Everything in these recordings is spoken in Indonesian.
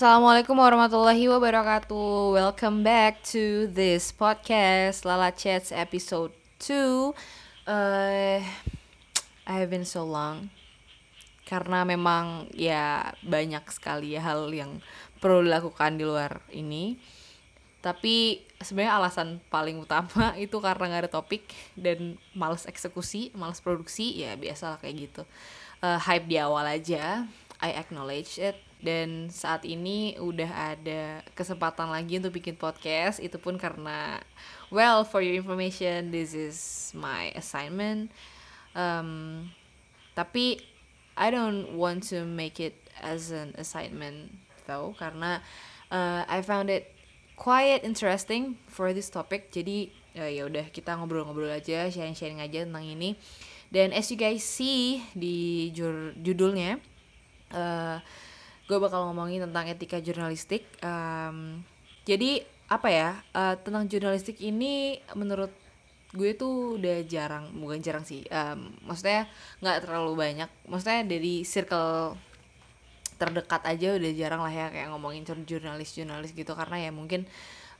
Assalamualaikum warahmatullahi wabarakatuh. Welcome back to this podcast Lala Chats episode 2. Uh, I have been so long karena memang ya banyak sekali hal yang perlu dilakukan di luar ini. Tapi sebenarnya alasan paling utama itu karena nggak ada topik dan males eksekusi, males produksi ya biasalah kayak gitu. Uh, hype di awal aja. I acknowledge it dan saat ini udah ada kesempatan lagi untuk bikin podcast. Itu pun karena well for your information this is my assignment. Um, tapi I don't want to make it as an assignment though karena uh, I found it quite interesting for this topic. Jadi uh, ya udah kita ngobrol-ngobrol aja sharing-sharing aja tentang ini. Dan as you guys see di judulnya uh, gue bakal ngomongin tentang etika jurnalistik um, jadi apa ya uh, tentang jurnalistik ini menurut gue tuh udah jarang bukan jarang sih um, maksudnya nggak terlalu banyak maksudnya dari circle terdekat aja udah jarang lah ya kayak ngomongin jurnalis jurnalis gitu karena ya mungkin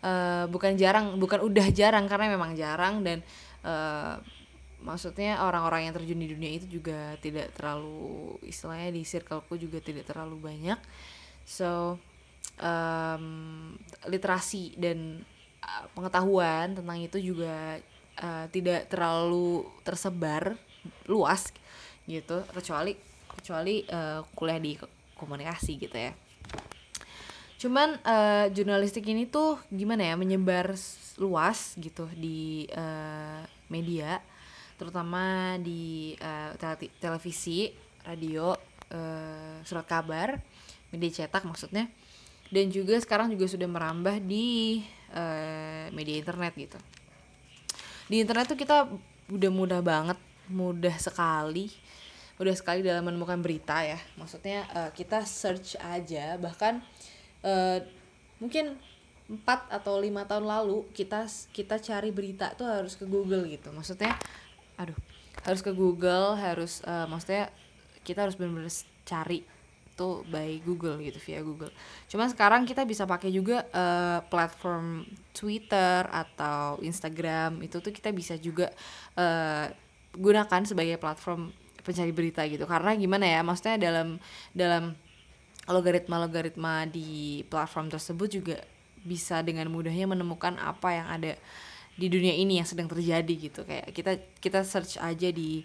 uh, bukan jarang bukan udah jarang karena memang jarang dan uh, maksudnya orang-orang yang terjun di dunia itu juga tidak terlalu istilahnya di circleku juga tidak terlalu banyak. So um, literasi dan uh, pengetahuan tentang itu juga uh, tidak terlalu tersebar luas gitu. Kecuali kecuali uh, kuliah di komunikasi gitu ya. Cuman uh, jurnalistik ini tuh gimana ya menyebar luas gitu di uh, media terutama di uh, televisi, radio, uh, surat kabar, media cetak maksudnya, dan juga sekarang juga sudah merambah di uh, media internet gitu. Di internet tuh kita udah mudah banget, mudah sekali, mudah sekali dalam menemukan berita ya. Maksudnya uh, kita search aja, bahkan uh, mungkin empat atau lima tahun lalu kita kita cari berita tuh harus ke Google gitu maksudnya aduh harus ke Google harus uh, maksudnya kita harus benar-benar cari tuh by Google gitu via Google. Cuma sekarang kita bisa pakai juga uh, platform Twitter atau Instagram itu tuh kita bisa juga uh, gunakan sebagai platform pencari berita gitu. Karena gimana ya, maksudnya dalam dalam logaritma-logaritma di platform tersebut juga bisa dengan mudahnya menemukan apa yang ada di dunia ini yang sedang terjadi gitu. Kayak kita kita search aja di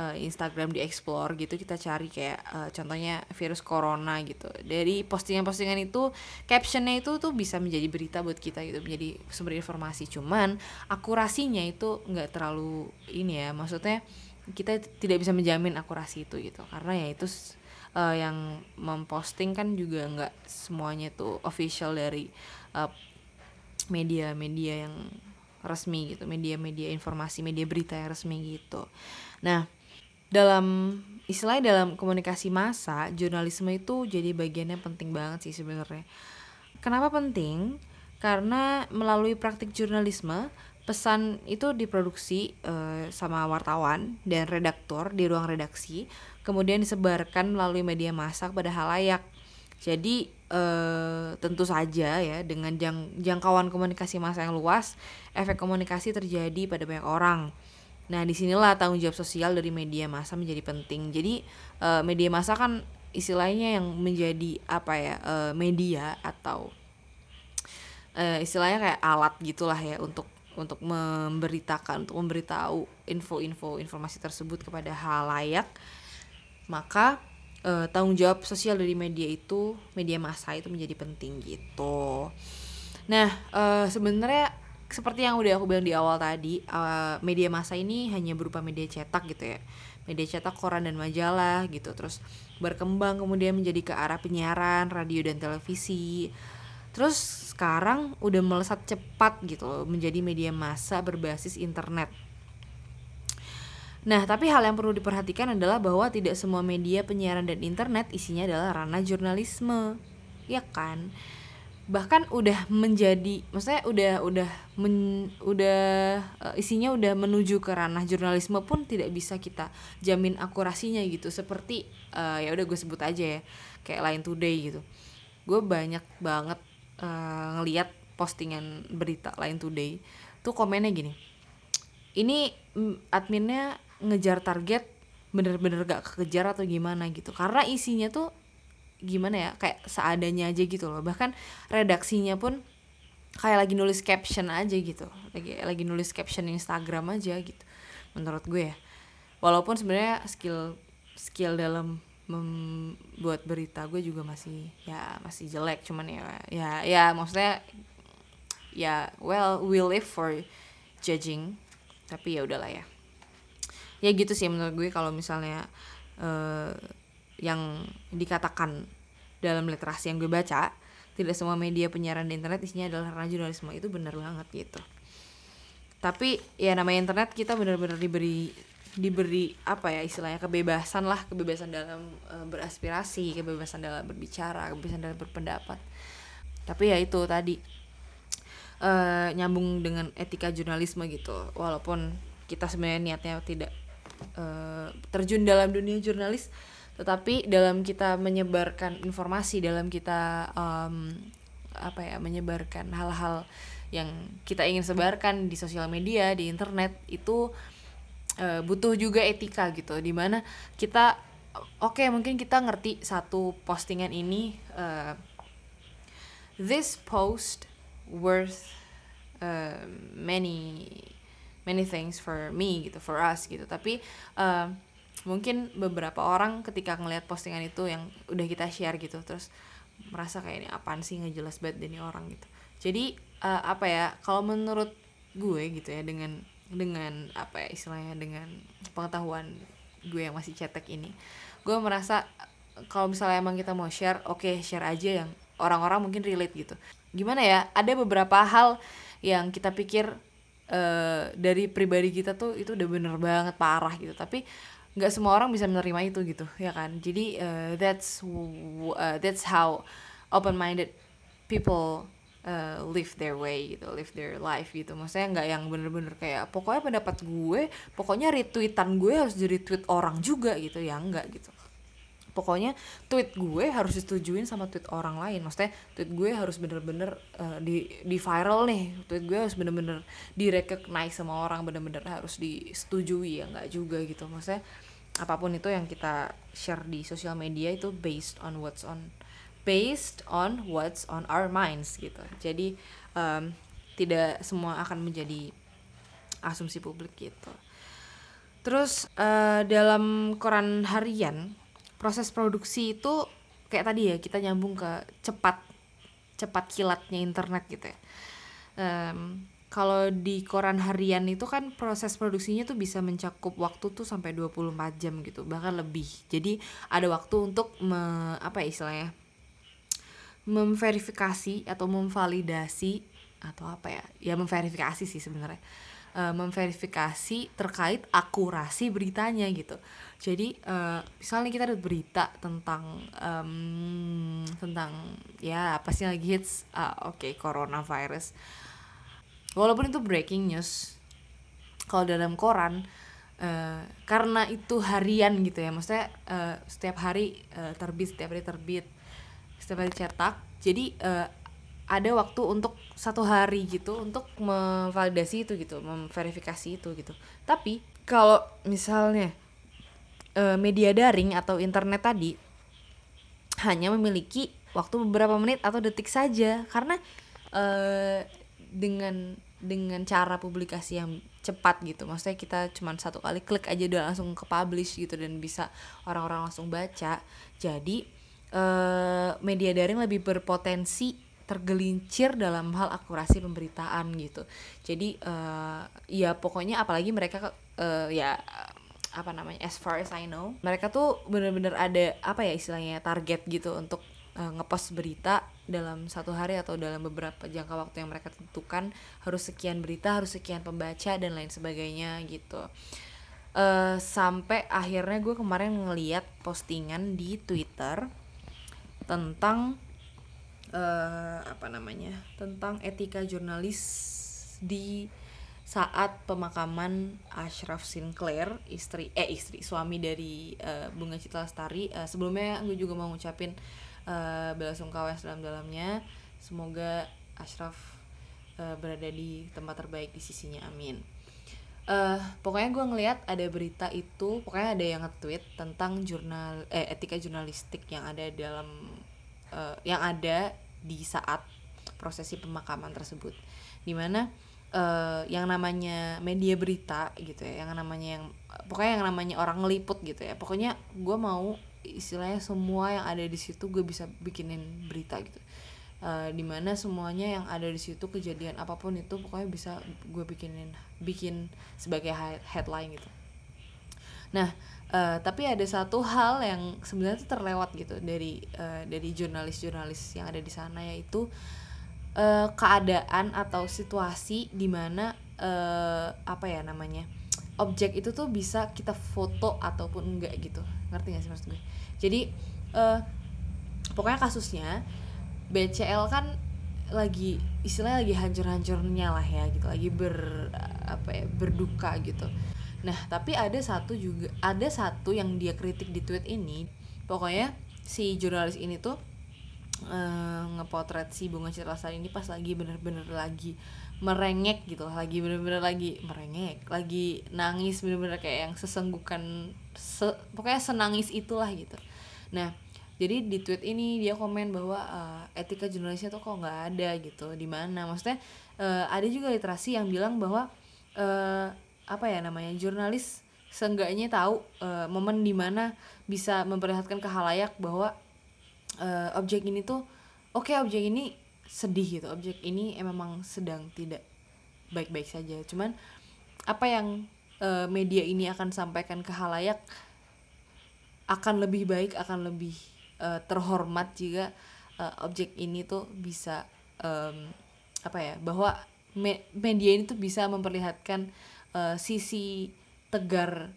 uh, Instagram di explore gitu kita cari kayak uh, contohnya virus corona gitu. Dari postingan-postingan itu captionnya itu tuh bisa menjadi berita buat kita gitu menjadi sumber informasi. Cuman akurasinya itu nggak terlalu ini ya maksudnya kita tidak bisa menjamin akurasi itu gitu. Karena ya itu uh, yang memposting kan juga nggak semuanya tuh official dari media-media uh, yang resmi gitu media-media informasi media berita yang resmi gitu. Nah dalam istilahnya dalam komunikasi massa jurnalisme itu jadi bagian yang penting banget sih sebenarnya. Kenapa penting? Karena melalui praktik jurnalisme pesan itu diproduksi uh, sama wartawan dan redaktor di ruang redaksi kemudian disebarkan melalui media massa kepada halayak. Jadi eh, tentu saja ya dengan jang, jangkauan komunikasi massa yang luas, efek komunikasi terjadi pada banyak orang. Nah, di sinilah tanggung jawab sosial dari media massa menjadi penting. Jadi eh, media massa kan istilahnya yang menjadi apa ya eh, media atau eh, istilahnya kayak alat gitulah ya untuk untuk memberitakan untuk memberitahu info-info informasi tersebut kepada halayak maka uh, tanggung jawab sosial dari media itu media massa itu menjadi penting gitu. Nah uh, sebenarnya seperti yang udah aku bilang di awal tadi uh, media massa ini hanya berupa media cetak gitu ya. Media cetak koran dan majalah gitu terus berkembang kemudian menjadi ke arah penyiaran radio dan televisi. Terus sekarang udah melesat cepat gitu loh menjadi media massa berbasis internet Nah, tapi hal yang perlu diperhatikan adalah bahwa tidak semua media penyiaran dan internet isinya adalah ranah jurnalisme. Ya kan? Bahkan udah menjadi maksudnya udah udah men, udah uh, isinya udah menuju ke ranah jurnalisme pun tidak bisa kita jamin akurasinya gitu. Seperti uh, ya udah gue sebut aja ya, kayak Line Today gitu. gue banyak banget uh, ngeliat postingan berita lain today tuh komennya gini ini mm, adminnya ngejar target bener-bener gak kekejar atau gimana gitu. Karena isinya tuh gimana ya kayak seadanya aja gitu loh. Bahkan redaksinya pun kayak lagi nulis caption aja gitu. Lagi lagi nulis caption Instagram aja gitu menurut gue ya. Walaupun sebenarnya skill skill dalam membuat berita gue juga masih ya masih jelek. Cuman ya ya ya maksudnya ya well we live for judging. Tapi ya udahlah ya ya gitu sih menurut gue kalau misalnya uh, yang dikatakan dalam literasi yang gue baca tidak semua media penyiaran di internet isinya adalah karena jurnalisme. Itu benar banget gitu. Tapi ya namanya internet kita benar-benar diberi diberi apa ya istilahnya kebebasan lah kebebasan dalam uh, beraspirasi kebebasan dalam berbicara kebebasan dalam berpendapat. Tapi ya itu tadi uh, nyambung dengan etika jurnalisme gitu. Walaupun kita sebenarnya niatnya tidak uh, terjun dalam dunia jurnalis tetapi dalam kita menyebarkan informasi dalam kita um, apa ya menyebarkan hal-hal yang kita ingin sebarkan di sosial media di internet itu uh, butuh juga etika gitu di mana kita oke okay, mungkin kita ngerti satu postingan ini uh, this post worth uh, many many things for me gitu for us gitu. Tapi uh, mungkin beberapa orang ketika ngelihat postingan itu yang udah kita share gitu terus merasa kayak ini apaan sih nggak jelas banget ini orang gitu. Jadi uh, apa ya kalau menurut gue gitu ya dengan dengan apa ya istilahnya dengan pengetahuan gue yang masih cetek ini gue merasa kalau misalnya emang kita mau share oke okay, share aja yang orang-orang mungkin relate gitu. Gimana ya ada beberapa hal yang kita pikir uh, dari pribadi kita tuh itu udah bener banget parah gitu. Tapi nggak semua orang bisa menerima itu gitu ya kan? Jadi uh, that's uh, that's how open minded people uh, live their way gitu live their life gitu. Maksudnya nggak yang bener-bener kayak pokoknya pendapat gue pokoknya retweetan gue harus jadi tweet orang juga gitu. Ya enggak gitu pokoknya tweet gue harus disetujuin sama tweet orang lain. Maksudnya tweet gue harus bener-bener uh, di di viral nih. Tweet gue harus bener-bener direcognize sama orang bener-bener harus disetujui. Ya nggak juga gitu. Maksudnya apa pun itu yang kita share di sosial media itu based on what's on based on what's on our minds gitu. Jadi um, tidak semua akan menjadi asumsi publik gitu. Terus uh, dalam koran harian proses produksi itu kayak tadi ya kita nyambung ke cepat cepat kilatnya internet gitu ya. Um, kalau di koran harian itu kan proses produksinya tuh bisa mencakup waktu tuh sampai 24 jam gitu bahkan lebih. Jadi ada waktu untuk me, apa ya istilahnya memverifikasi atau memvalidasi atau apa ya? Ya memverifikasi sih sebenarnya uh, memverifikasi terkait akurasi beritanya gitu. Jadi uh, misalnya kita ada berita tentang um, tentang ya apa sih lagi hits uh, oke okay, coronavirus. Walaupun itu breaking news kalau dalam koran uh, karena itu harian gitu ya maksudnya uh, setiap hari uh, terbit setiap hari terbit setiap hari cetak. Jadi uh, ada waktu untuk satu hari gitu untuk memvalidasi itu gitu memverifikasi itu gitu. Tapi kalau misalnya uh, media daring atau internet tadi hanya memiliki waktu beberapa menit atau detik saja karena uh, dengan dengan cara publikasi yang cepat gitu maksudnya kita cuma satu kali klik aja udah langsung ke publish gitu dan bisa orang-orang langsung baca. Jadi uh, media daring lebih berpotensi tergelincir dalam hal akurasi pemberitaan gitu. Jadi uh, ya pokoknya apalagi mereka uh, ya apa namanya as far as I know mereka tuh bener-bener ada apa ya istilahnya target gitu untuk uh, ngepost berita dalam satu hari atau dalam beberapa jangka waktu yang mereka tentukan. Harus sekian berita harus sekian pembaca dan lain sebagainya gitu. Uh, sampai akhirnya gue kemarin ngeliat postingan di Twitter tentang uh, apa namanya tentang etika jurnalis di saat pemakaman Ashraf Sinclair istri eh istri suami dari uh, Bunga Citra Lestari. Uh, sebelumnya gue juga mau ngucapin uh, bela sungkawa yang sedalam-dalamnya. Semoga Ashraf uh, berada di tempat terbaik di sisinya amin. Uh, pokoknya gue ngeliat ada berita itu pokoknya ada yang nge-tweet tentang jurnal eh etika jurnalistik yang ada dalam uh, yang ada di saat prosesi pemakaman tersebut. Di mana uh, yang namanya media berita gitu ya yang namanya yang pokoknya yang namanya orang ngeliput gitu ya. Pokoknya gue mau istilahnya semua yang ada di situ gue bisa bikinin berita gitu. Uh, di mana semuanya yang ada di situ kejadian apa pun itu pokoknya bisa gue bikinin bikin sebagai headline gitu nah uh, tapi ada satu hal yang sebenarnya tuh terlewat gitu dari uh, dari jurnalis-jurnalis yang ada di sana yaitu uh, keadaan atau situasi di mana uh, apa ya namanya objek itu tuh bisa kita foto ataupun enggak gitu. Ngerti gak sih maksud gue? Jadi uh, pokoknya kasusnya BCL kan lagi istilahnya lagi hancur-hancurnya lah ya gitu lagi ber apa ya berduka gitu nah tapi ada satu juga ada satu yang dia kritik di tweet ini. Pokoknya si jurnalis ini tuh uh, ngepotret si bunga citra ini pas lagi bener-bener lagi merengek gitu lagi bener-bener lagi merengek lagi nangis bener-bener kayak yang sesenggukan se pokoknya senangis itulah gitu. Nah jadi di tweet ini dia komen bahwa uh, etika jurnalisnya tuh kok nggak ada gitu di mana? Maksudnya uh, ada juga literasi yang bilang bahwa uh, apa ya namanya jurnalis seenggaknya tahu uh, momen di mana bisa memperlihatkan ke halayak bahwa uh, objek ini tuh oke okay, objek ini sedih gitu objek ini memang sedang tidak baik-baik saja. Cuman apa yang uh, media ini akan sampaikan ke halayak akan lebih baik akan lebih uh, terhormat jika uh, objek ini tuh bisa um, apa ya bahwa me media ini tuh bisa memperlihatkan uh, sisi tegar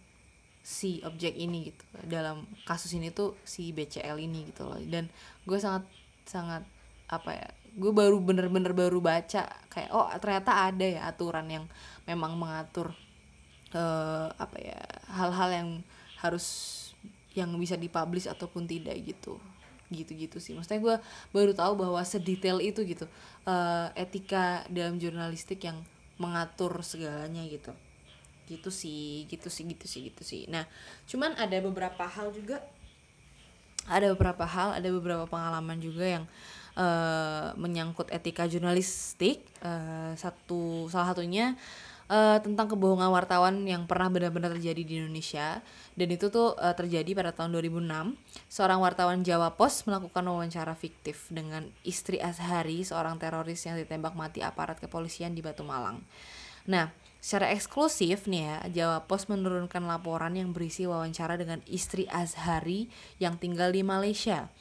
si objek ini gitu. Dalam kasus ini tuh si BCL ini gitu loh. Dan gue sangat sangat apa ya gue baru bener-bener baru baca kayak oh ternyata ada ya aturan yang memang mengatur uh, apa ya hal-hal yang harus yang bisa dipublish ataupun tidak gitu. Gitu-gitu sih. Maksudnya gue baru tahu bahwa sedetail itu gitu. Uh, etika dalam jurnalistik yang mengatur segalanya gitu gitu sih gitu sih gitu sih gitu sih. Nah cuman ada beberapa hal juga ada beberapa hal ada beberapa pengalaman juga yang uh, menyangkut etika jurnalistik. Uh, satu salah satunya uh, tentang kebohongan wartawan yang pernah benar-benar terjadi di Indonesia. Dan itu tuh uh, terjadi pada tahun 2006 seorang wartawan Jawa Pos melakukan wawancara fiktif dengan istri Azhari seorang teroris yang ditembak mati aparat kepolisian di Batu Malang. Nah Secara eksklusif nih ya, Jawa Pos menurunkan laporan yang berisi wawancara dengan istri Azhari yang tinggal di Malaysia.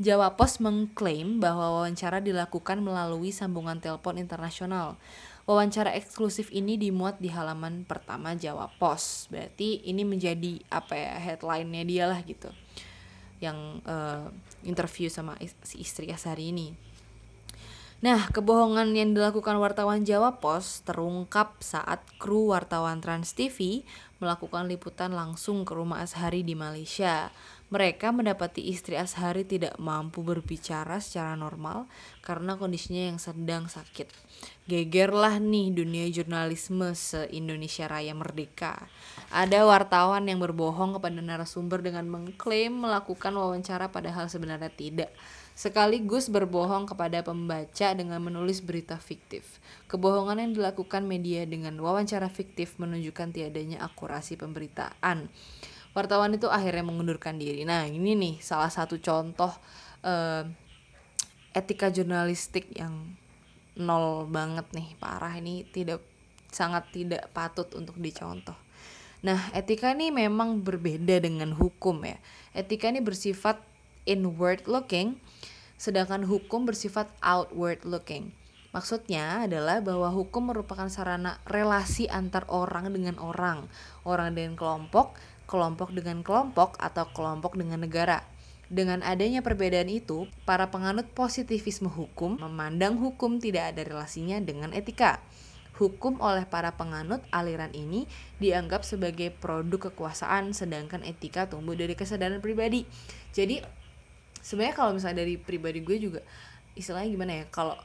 Jawa Pos mengklaim bahwa wawancara dilakukan melalui sambungan telepon internasional. Wawancara eksklusif ini dimuat di halaman pertama Jawa Pos. Berarti ini menjadi apa ya headline-nya dia lah gitu. Yang uh, interview sama si istri Azhari ini. Nah, kebohongan yang dilakukan wartawan Jawa Pos terungkap saat kru wartawan Trans TV melakukan liputan langsung ke rumah Ashari di Malaysia. Mereka mendapati istri Ashari tidak mampu berbicara secara normal karena kondisinya yang sedang sakit. Gegerlah nih dunia jurnalisme se-Indonesia Raya Merdeka. Ada wartawan yang berbohong kepada narasumber dengan mengklaim melakukan wawancara padahal sebenarnya tidak sekaligus berbohong kepada pembaca dengan menulis berita fiktif. Kebohongan yang dilakukan media dengan wawancara fiktif menunjukkan tiadanya akurasi pemberitaan. Wartawan itu akhirnya mengundurkan diri. Nah, ini nih salah satu contoh uh, etika jurnalistik yang nol banget nih, parah ini tidak sangat tidak patut untuk dicontoh. Nah, etika ini memang berbeda dengan hukum ya. Etika ini bersifat inward looking sedangkan hukum bersifat outward looking. Maksudnya adalah bahwa hukum merupakan sarana relasi antar orang dengan orang, orang dengan kelompok, kelompok dengan kelompok, atau kelompok dengan negara. Dengan adanya perbedaan itu, para penganut positivisme hukum memandang hukum tidak ada relasinya dengan etika. Hukum oleh para penganut aliran ini dianggap sebagai produk kekuasaan, sedangkan etika tumbuh dari kesadaran pribadi. Jadi, sebenarnya kalau misalnya dari pribadi gue juga istilahnya gimana ya kalau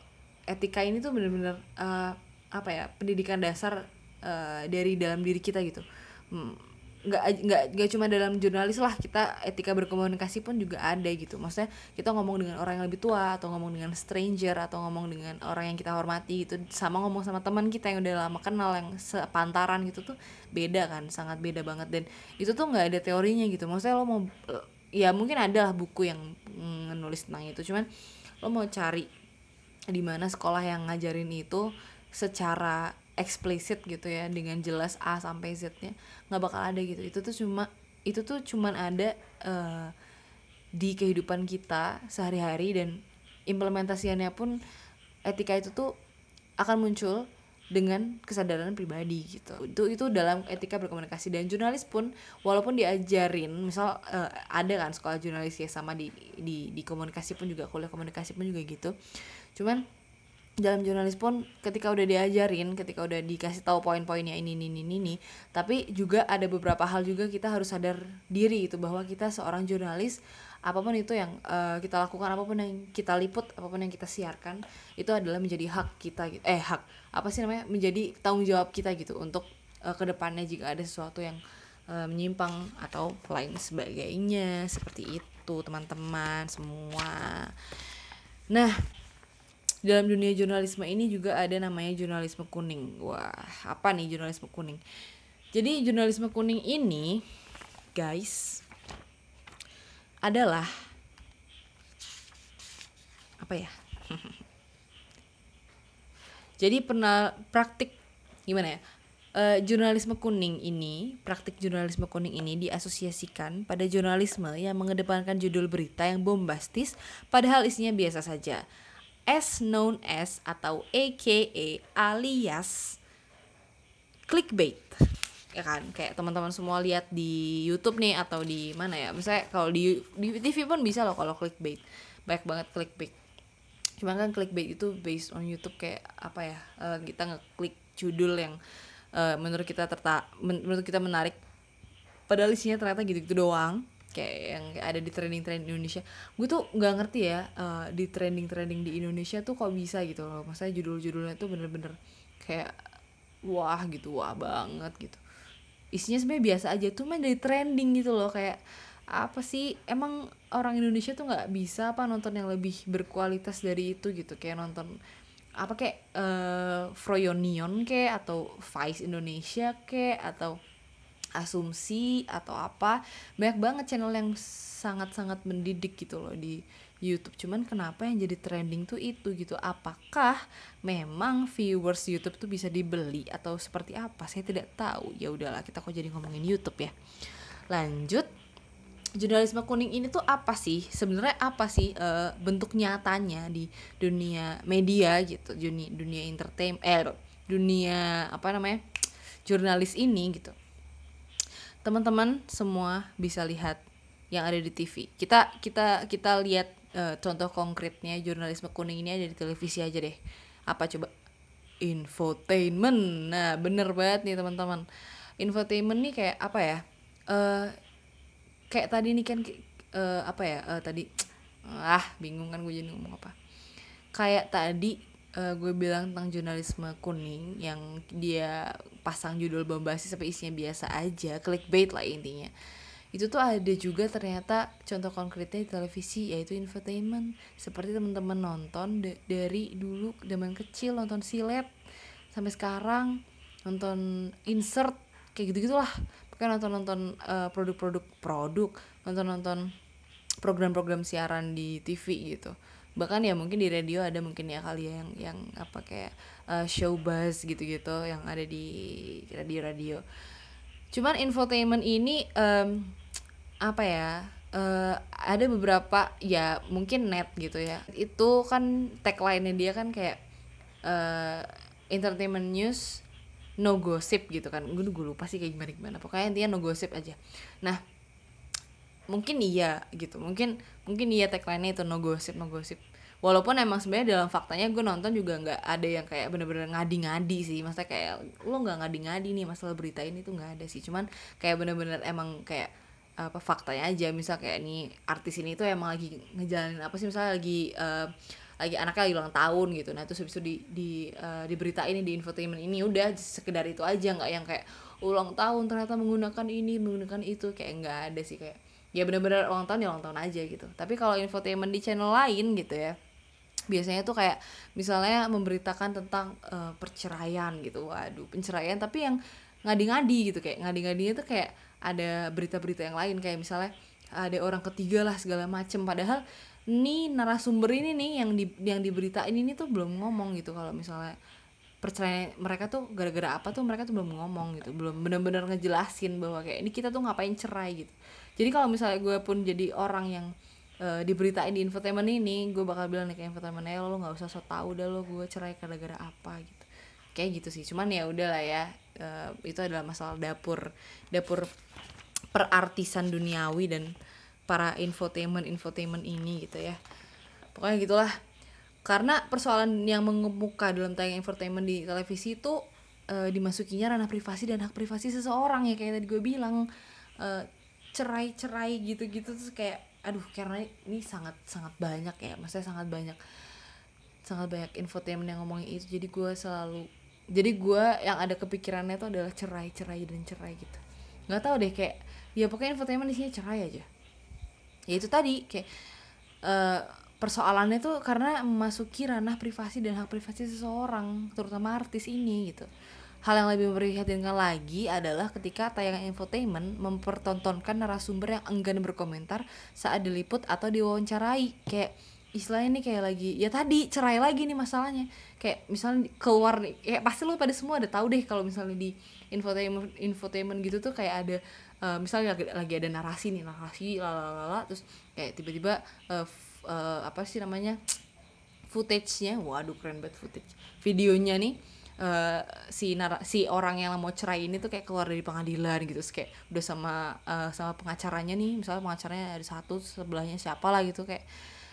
etika ini tuh bener-bener uh, apa ya pendidikan dasar uh, dari dalam diri kita gitu. Hmm, nggak nggak nggak cuma dalam jurnalis lah kita etika berkomunikasi pun juga ada gitu. Maksudnya kita ngomong dengan orang yang lebih tua atau ngomong dengan stranger atau ngomong dengan orang yang kita hormati gitu. Sama ngomong sama teman kita yang udah lama kenal yang sepantaran gitu tuh beda kan sangat beda banget. Dan itu tuh nggak ada teorinya gitu. Maksudnya lo mau ya mungkin ada lah buku yang nulis tentang itu. Cuman lo mau cari di mana sekolah yang ngajarin itu secara eksplisit gitu ya dengan jelas A sampai Z-nya nggak bakal ada gitu. Itu tuh cuma itu tuh cuman ada uh, di kehidupan kita sehari-hari dan implementasiannya pun etika itu tuh akan muncul dengan kesadaran pribadi gitu. Itu itu dalam etika berkomunikasi. Dan jurnalis pun walaupun diajarin misal uh, ada kan sekolah jurnalis ya sama di di di komunikasi pun juga kuliah komunikasi pun juga gitu. Cuman dalam jurnalis pun ketika udah diajarin ketika udah dikasih tahu poin-poinnya ini ini ini ini tapi juga ada beberapa hal juga kita harus sadar diri itu bahwa kita seorang jurnalis apa pun itu yang uh, kita lakukan apa pun yang kita liput apa pun yang kita siarkan itu adalah menjadi hak kita gitu eh hak apa sih namanya menjadi tanggung jawab kita gitu untuk uh, ke depannya jika ada sesuatu yang uh, menyimpang atau lain sebagainya seperti itu teman-teman semua nah dalam dunia jurnalisme ini juga ada namanya jurnalisme kuning. Wah, apa nih jurnalisme kuning? Jadi jurnalisme kuning ini, guys, adalah apa ya? Jadi pernah praktik gimana ya? Uh, jurnalisme kuning ini, praktik jurnalisme kuning ini diasosiasikan pada jurnalisme yang mengedepankan judul berita yang bombastis padahal isinya biasa saja as known as atau aka alias clickbait ya kan? Kayak teman-teman semua lihat di YouTube nih atau di mana ya? Misalnya kalau di di TV pun bisa loh kalau clickbait. Banyak banget clickbait. Cuma kan clickbait itu based on YouTube kayak apa ya? Uh, kita ngeklik judul yang uh, menurut kita terta men menurut kita menarik. Padahal isinya ternyata gitu-gitu doang. Kayak yang ada di trending trending Indonesia. Gue tuh nggak ngerti ya uh, di trending trending di Indonesia tuh kok bisa gitu loh. Maksudnya judul-judulnya tuh bener-bener kayak wah gitu wah banget gitu isinya sebenarnya biasa aja tuh main dari trending gitu loh kayak apa sih emang orang Indonesia tuh nggak bisa apa nonton yang lebih berkualitas dari itu gitu kayak nonton apa kayak uh, Froyonion kayak atau Vice Indonesia kayak atau asumsi atau apa banyak banget channel yang sangat-sangat mendidik gitu loh di YouTube. Cuman kenapa yang jadi trending tuh itu gitu? Apakah memang viewers YouTube tuh bisa dibeli atau seperti apa? Saya tidak tahu. Ya udahlah kita kok jadi ngomongin YouTube ya. Lanjut. Jurnalisme kuning ini tuh apa sih? Sebenarnya apa sih uh, bentuk nyatanya di dunia media gitu? Dunia dunia entertain eh dunia apa namanya jurnalis ini gitu. Teman-teman semua bisa lihat yang ada di TV. Kita kita kita lihat uh, contoh konkretnya jurnalisme kuning ini ada di televisi aja deh. Apa coba? Infotainment. Nah, bener banget nih teman-teman. Infotainment nih kayak apa ya? Uh, kayak tadi nih kan uh, apa ya? Uh, tadi ah bingung kan gue jadi ngomong apa. Kayak tadi uh, gue bilang tentang jurnalisme kuning yang dia pasang judul bombasi sampai isinya biasa aja clickbait lah intinya itu tuh ada juga ternyata contoh konkretnya di televisi yaitu infotainment. Seperti teman-teman nonton dari dulu zaman kecil nonton silet sampai sekarang nonton insert kayak gitu gitulah bukan nonton nonton uh, produk-produk produk nonton nonton program-program siaran di TV gitu. Bahkan ya mungkin di radio ada mungkin ya kali ya yang yang apa kayak uh, show buzz gitu-gitu yang ada di radio-radio cuman infotainment ini um, apa ya uh, ada beberapa ya mungkin net gitu ya. Itu kan tagline-nya dia kan kayak uh, entertainment news no gossip gitu kan. Gue gue lupa sih kayak gimana gimana. Pokoknya intinya no gossip aja. Nah mungkin iya gitu. Mungkin mungkin iya tagline-nya itu no gosip no gosip walaupun emang sebenarnya dalam faktanya gue nonton juga nggak ada yang kayak bener-bener ngadi-ngadi sih. Maksudnya kayak lo nggak ngadi-ngadi nih masalah berita ini tuh nggak ada sih. Cuman kayak bener-bener emang kayak apa faktanya aja. Misal kayak nih artis ini tuh emang lagi ngejalanin apa sih? Misalnya lagi uh, lagi anaknya lagi ulang tahun gitu. Nah terus habis itu di di uh, diberitain di infotainment ini udah sekedar itu aja. Nggak yang kayak ulang tahun ternyata menggunakan ini menggunakan itu. Kayak nggak ada sih kayak ya benar-benar ulang tahun ya ulang tahun aja gitu. Tapi kalau infotainment di channel lain gitu ya biasanya tuh kayak misalnya memberitakan tentang uh, perceraian gitu. Waduh penceraian. Tapi yang ngadi-ngadi gitu kayak ngadi-ngadinya tuh kayak ada berita-berita yang lain kayak misalnya ada orang ketiga lah segala macem. Padahal nih narasumber ini nih yang di yang diberitain ini tuh belum ngomong gitu. Kalau misalnya percaya mereka tuh gara-gara apa tuh mereka tuh belum ngomong gitu. Belum benar-benar ngejelasin bahwa kayak ini kita tuh ngapain cerai gitu. Jadi kalau misalnya gue pun jadi orang yang uh, diberitain di infotainment ini gue bakal bilang nih ke infotainment ya lo nggak usah so tau dah lo gue cerai gara-gara apa gitu kayak gitu sih. Cuman ya udahlah ya uh, itu adalah masalah dapur dapur perartisan duniawi dan para infotainment infotainment ini gitu ya. Pokoknya gitulah. Karena persoalan yang mengemuka dalam tayangan infotainment di televisi itu uh, dimasukinya ranah privasi dan hak privasi seseorang ya kayak tadi gue bilang. Uh, cerai-cerai gitu-gitu terus kayak aduh karena ini sangat sangat banyak ya maksudnya sangat banyak sangat banyak infotainment yang ngomongin itu. Jadi gue selalu jadi gue yang ada kepikirannya tuh adalah cerai cerai dan cerai gitu. Nggak tahu deh kayak ya pokoknya infotainment di sini cerai aja. Ya itu tadi kayak uh, persoalannya tuh karena memasuki ranah privasi dan hak privasi seseorang terutama artis ini gitu. Hal yang lebih memprihatinkan lagi adalah ketika tayangan infotainment mempertontonkan narasumber yang enggan berkomentar saat diliput atau diwawancarai. Kayak istilahnya nih kayak lagi ya tadi cerai lagi nih masalahnya. Kayak misalnya keluar nih, kayak pasti lo pada semua ada tahu deh kalau misalnya di infotainment infotainment gitu tuh kayak ada uh, misalnya lagi, lagi ada narasi nih narasi lalala terus kayak tiba-tiba uh, uh, apa sih namanya footage-nya waduh keren banget footage videonya nih uh, si nara si orang yang mau cerai ini tuh kayak keluar dari pengadilan gitu terus kayak udah sama uh, sama pengacaranya nih misalnya pengacaranya ada satu sebelahnya siapa lah gitu kayak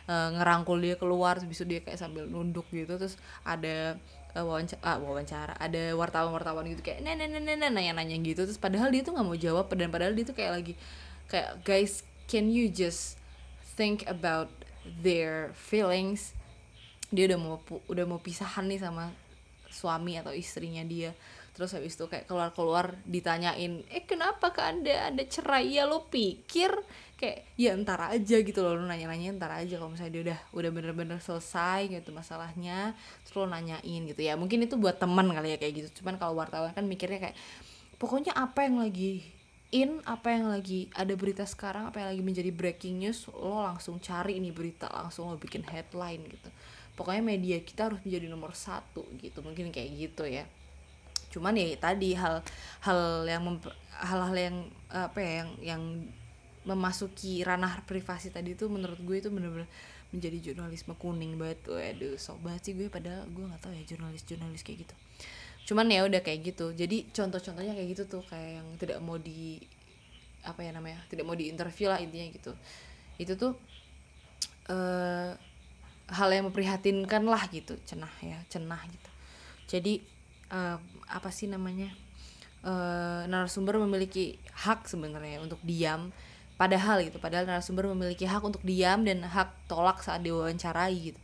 uh, ngerangkul dia keluar terus dia kayak sambil nunduk gitu terus ada uh, wawancara, ah, wawancara ada wartawan-wartawan gitu kayak nanya nanya nanya-nanya gitu terus padahal dia tuh nggak mau jawab dan padahal dia tuh kayak lagi kayak guys can you just think about their feelings? Dia udah mau udah mau pisahan nih sama suami atau istrinya dia. Terus habis itu kayak keluar keluar ditanyain eh kenapa kak anda? Ada cerai? Ya lo pikir kayak ya entar aja gitu loh lo nanya nanya entar aja kalau misalnya dia udah udah bener-bener selesai gitu masalahnya terus lo nanyain gitu. Ya mungkin itu buat teman kali ya kayak gitu. Cuman kalau wartawan kan mikirnya kayak pokoknya apa yang lagi in apa yang lagi ada berita sekarang apa yang lagi menjadi breaking news lo langsung cari ini berita langsung lo bikin headline gitu. Pokoknya media kita harus menjadi nomor satu gitu mungkin kayak gitu ya. Cuman ya tadi hal hal yang hal-hal yang apa ya yang yang memasuki ranah privasi tadi itu menurut gue itu bener-bener menjadi jurnalisme kuning banget. Tuh aduh sok sih gue padahal gue nggak tahu ya jurnalis jurnalis kayak gitu. Cuman ya udah kayak gitu. Jadi contoh-contohnya kayak gitu tuh kayak yang tidak mau di apa ya namanya tidak mau di interview lah intinya gitu. Itu tuh uh, hal yang memprihatinkan lah gitu cenah ya cenah gitu. Jadi uh, apa sih namanya uh, narasumber memiliki hak sebenarnya untuk diam padahal gitu padahal narasumber memiliki hak untuk diam dan hak tolak saat diwawancarai gitu.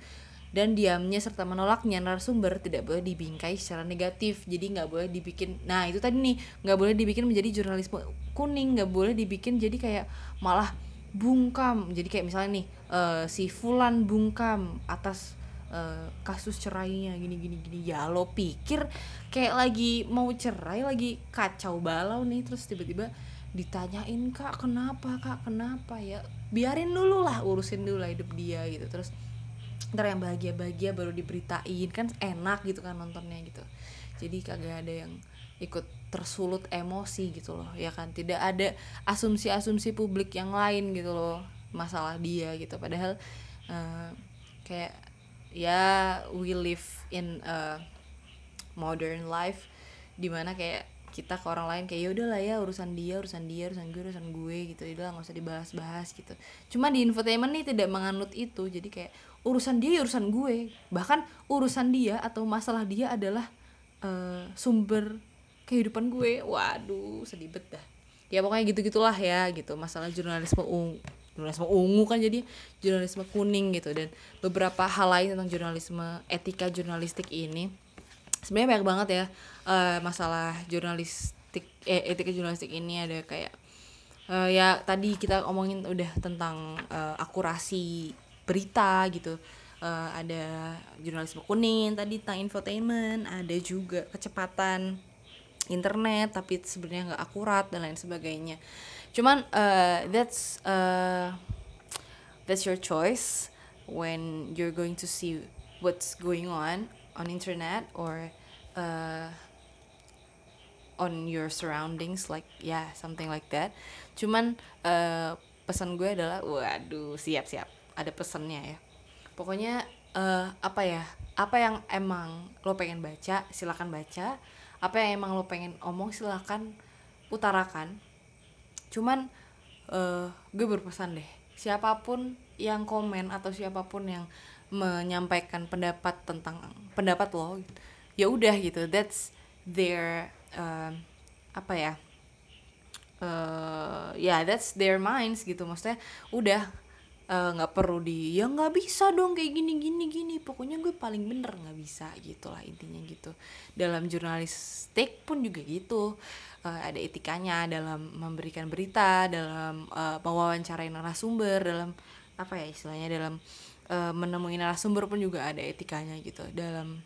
Dan diamnya serta menolaknya narasumber tidak boleh dibingkai secara negatif jadi nggak boleh dibikin nah itu tadi nih nggak boleh dibikin menjadi jurnalisme kuning nggak boleh dibikin jadi kayak malah bungkam. Jadi kayak misalnya nih uh, si Fulan bungkam atas uh, kasus cerainya gini gini gini. Ya lo pikir kayak lagi mau cerai lagi kacau balau nih terus tiba-tiba ditanyain kak kenapa kak? Kenapa ya? Biarin dulu lah urusin dulu lah hidup dia gitu. Terus ntar yang bahagia-bahagia baru diberitain. Kan enak gitu kan nontonnya gitu. Jadi kagak ada yang ikut tersulut emosi gitu loh ya kan? Tidak ada asumsi-asumsi publik yang lain gitu loh masalah dia gitu. Padahal uh, kayak ya we live in a modern life di mana kayak kita ke orang lain kayak ya udahlah ya urusan dia urusan dia urusan gue urusan gue gitu. Udah nggak usah dibahas-bahas gitu. Cuma di infotainment nih tidak menganut itu. Jadi kayak urusan dia ya urusan gue. Bahkan urusan dia atau masalah dia adalah uh, sumber kehidupan gue. Waduh sedih bet dah. Ya pokoknya gitu gitulah ya gitu. Masalah jurnalisme ungu jurnalisme ungu kan jadi jurnalisme kuning gitu. Dan beberapa hal lain tentang jurnalisme etika jurnalistik ini sebenarnya banyak banget ya uh, masalah jurnalistik eh, etika jurnalistik ini ada kayak uh, ya tadi kita omongin udah tentang uh, akurasi berita gitu. Uh, ada jurnalisme kuning tadi tentang infotainment ada juga kecepatan internet tapi sebenarnya nggak akurat dan lain sebagainya. Cuman uh, that's uh, that's your choice when you're going to see what's going on on internet or uh, on your surroundings like yeah something like that. Cuman uh, pesan gue adalah waduh siap siap. Ada pesannya ya. Pokoknya uh, apa ya apa yang emang lo pengen baca silakan baca. Apa yang emang lo pengen omong silakan utarakan. Cuman uh, gue berpesan deh siapa pun yang komen atau siapa pun yang menyampaikan pendapat tentang pendapat lo ya udah gitu. That's their uh, apa ya uh, ya yeah, that's their minds gitu. Maksudnya udah Eh, nggak uh, perlu di ya nggak bisa dong kayak gini gini gini. Pokoknya gue paling bener nggak bisa gitulah intinya gitu. Dalam jurnalistik pun juga gitu. Uh, ada etikanya dalam memberikan berita dalam uh, mewawancarai narasumber dalam apa ya istilahnya dalam uh, menemui narasumber pun juga ada etikanya gitu. Dalam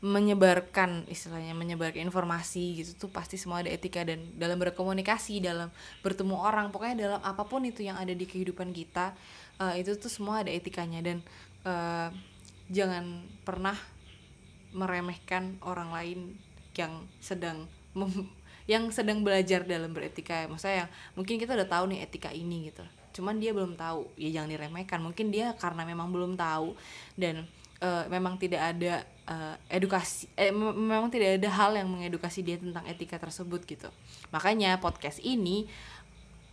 menyebarkan istilahnya menyebarkan informasi gitu tuh pasti semua ada etika dan dalam berkomunikasi dalam bertemu orang. Pokoknya dalam apa pun itu yang ada di kehidupan kita uh, itu tuh semua ada etikanya. Dan uh, jangan pernah meremehkan orang lain yang sedang yang sedang belajar dalam beretika. Ya maksudnya yang mungkin kita udah tahu nih etika ini gitu cuman dia belum tahu. Ya jangan diremehkan. Mungkin dia karena memang belum tahu dan uh, memang tidak ada uh, edukasi eh, memang tidak ada hal yang mengedukasi dia tentang etika tersebut gitu. Makanya podcast ini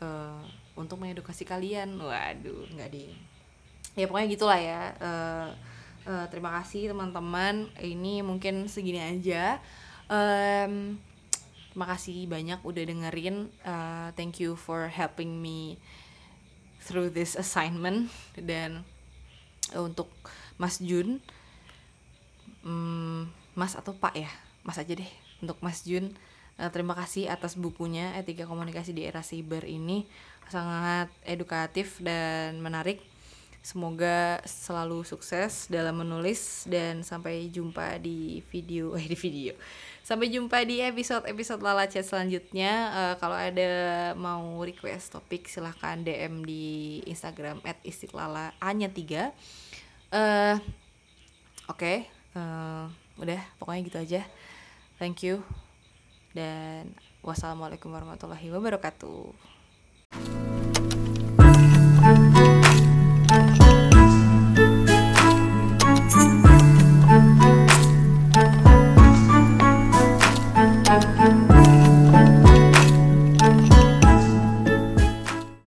uh, untuk mengedukasi kalian. Waduh nggak di ya pokoknya gitulah ya. Uh, uh, terima kasih teman-teman. Ini mungkin segini aja. Um, terima kasih banyak udah dengerin. Uh, thank you for helping me through this assignment dan untuk Mas Jun hmm, Mas atau Pak ya Mas aja deh untuk Mas Jun uh, terima kasih atas bukunya Etika Komunikasi di Era Siber ini. Sangat edukatif dan menarik semoga selalu sukses dalam menulis dan sampai jumpa di video eh di video. Sampai jumpa di episode episode Lala Chat selanjutnya. Uh, kalau ada mau request topik silahkan DM di Instagram @istiqlala hanya tiga. Uh, oke okay, uh, eh, udah pokoknya gitu aja. Thank you dan wassalamualaikum warahmatullahi wabarakatuh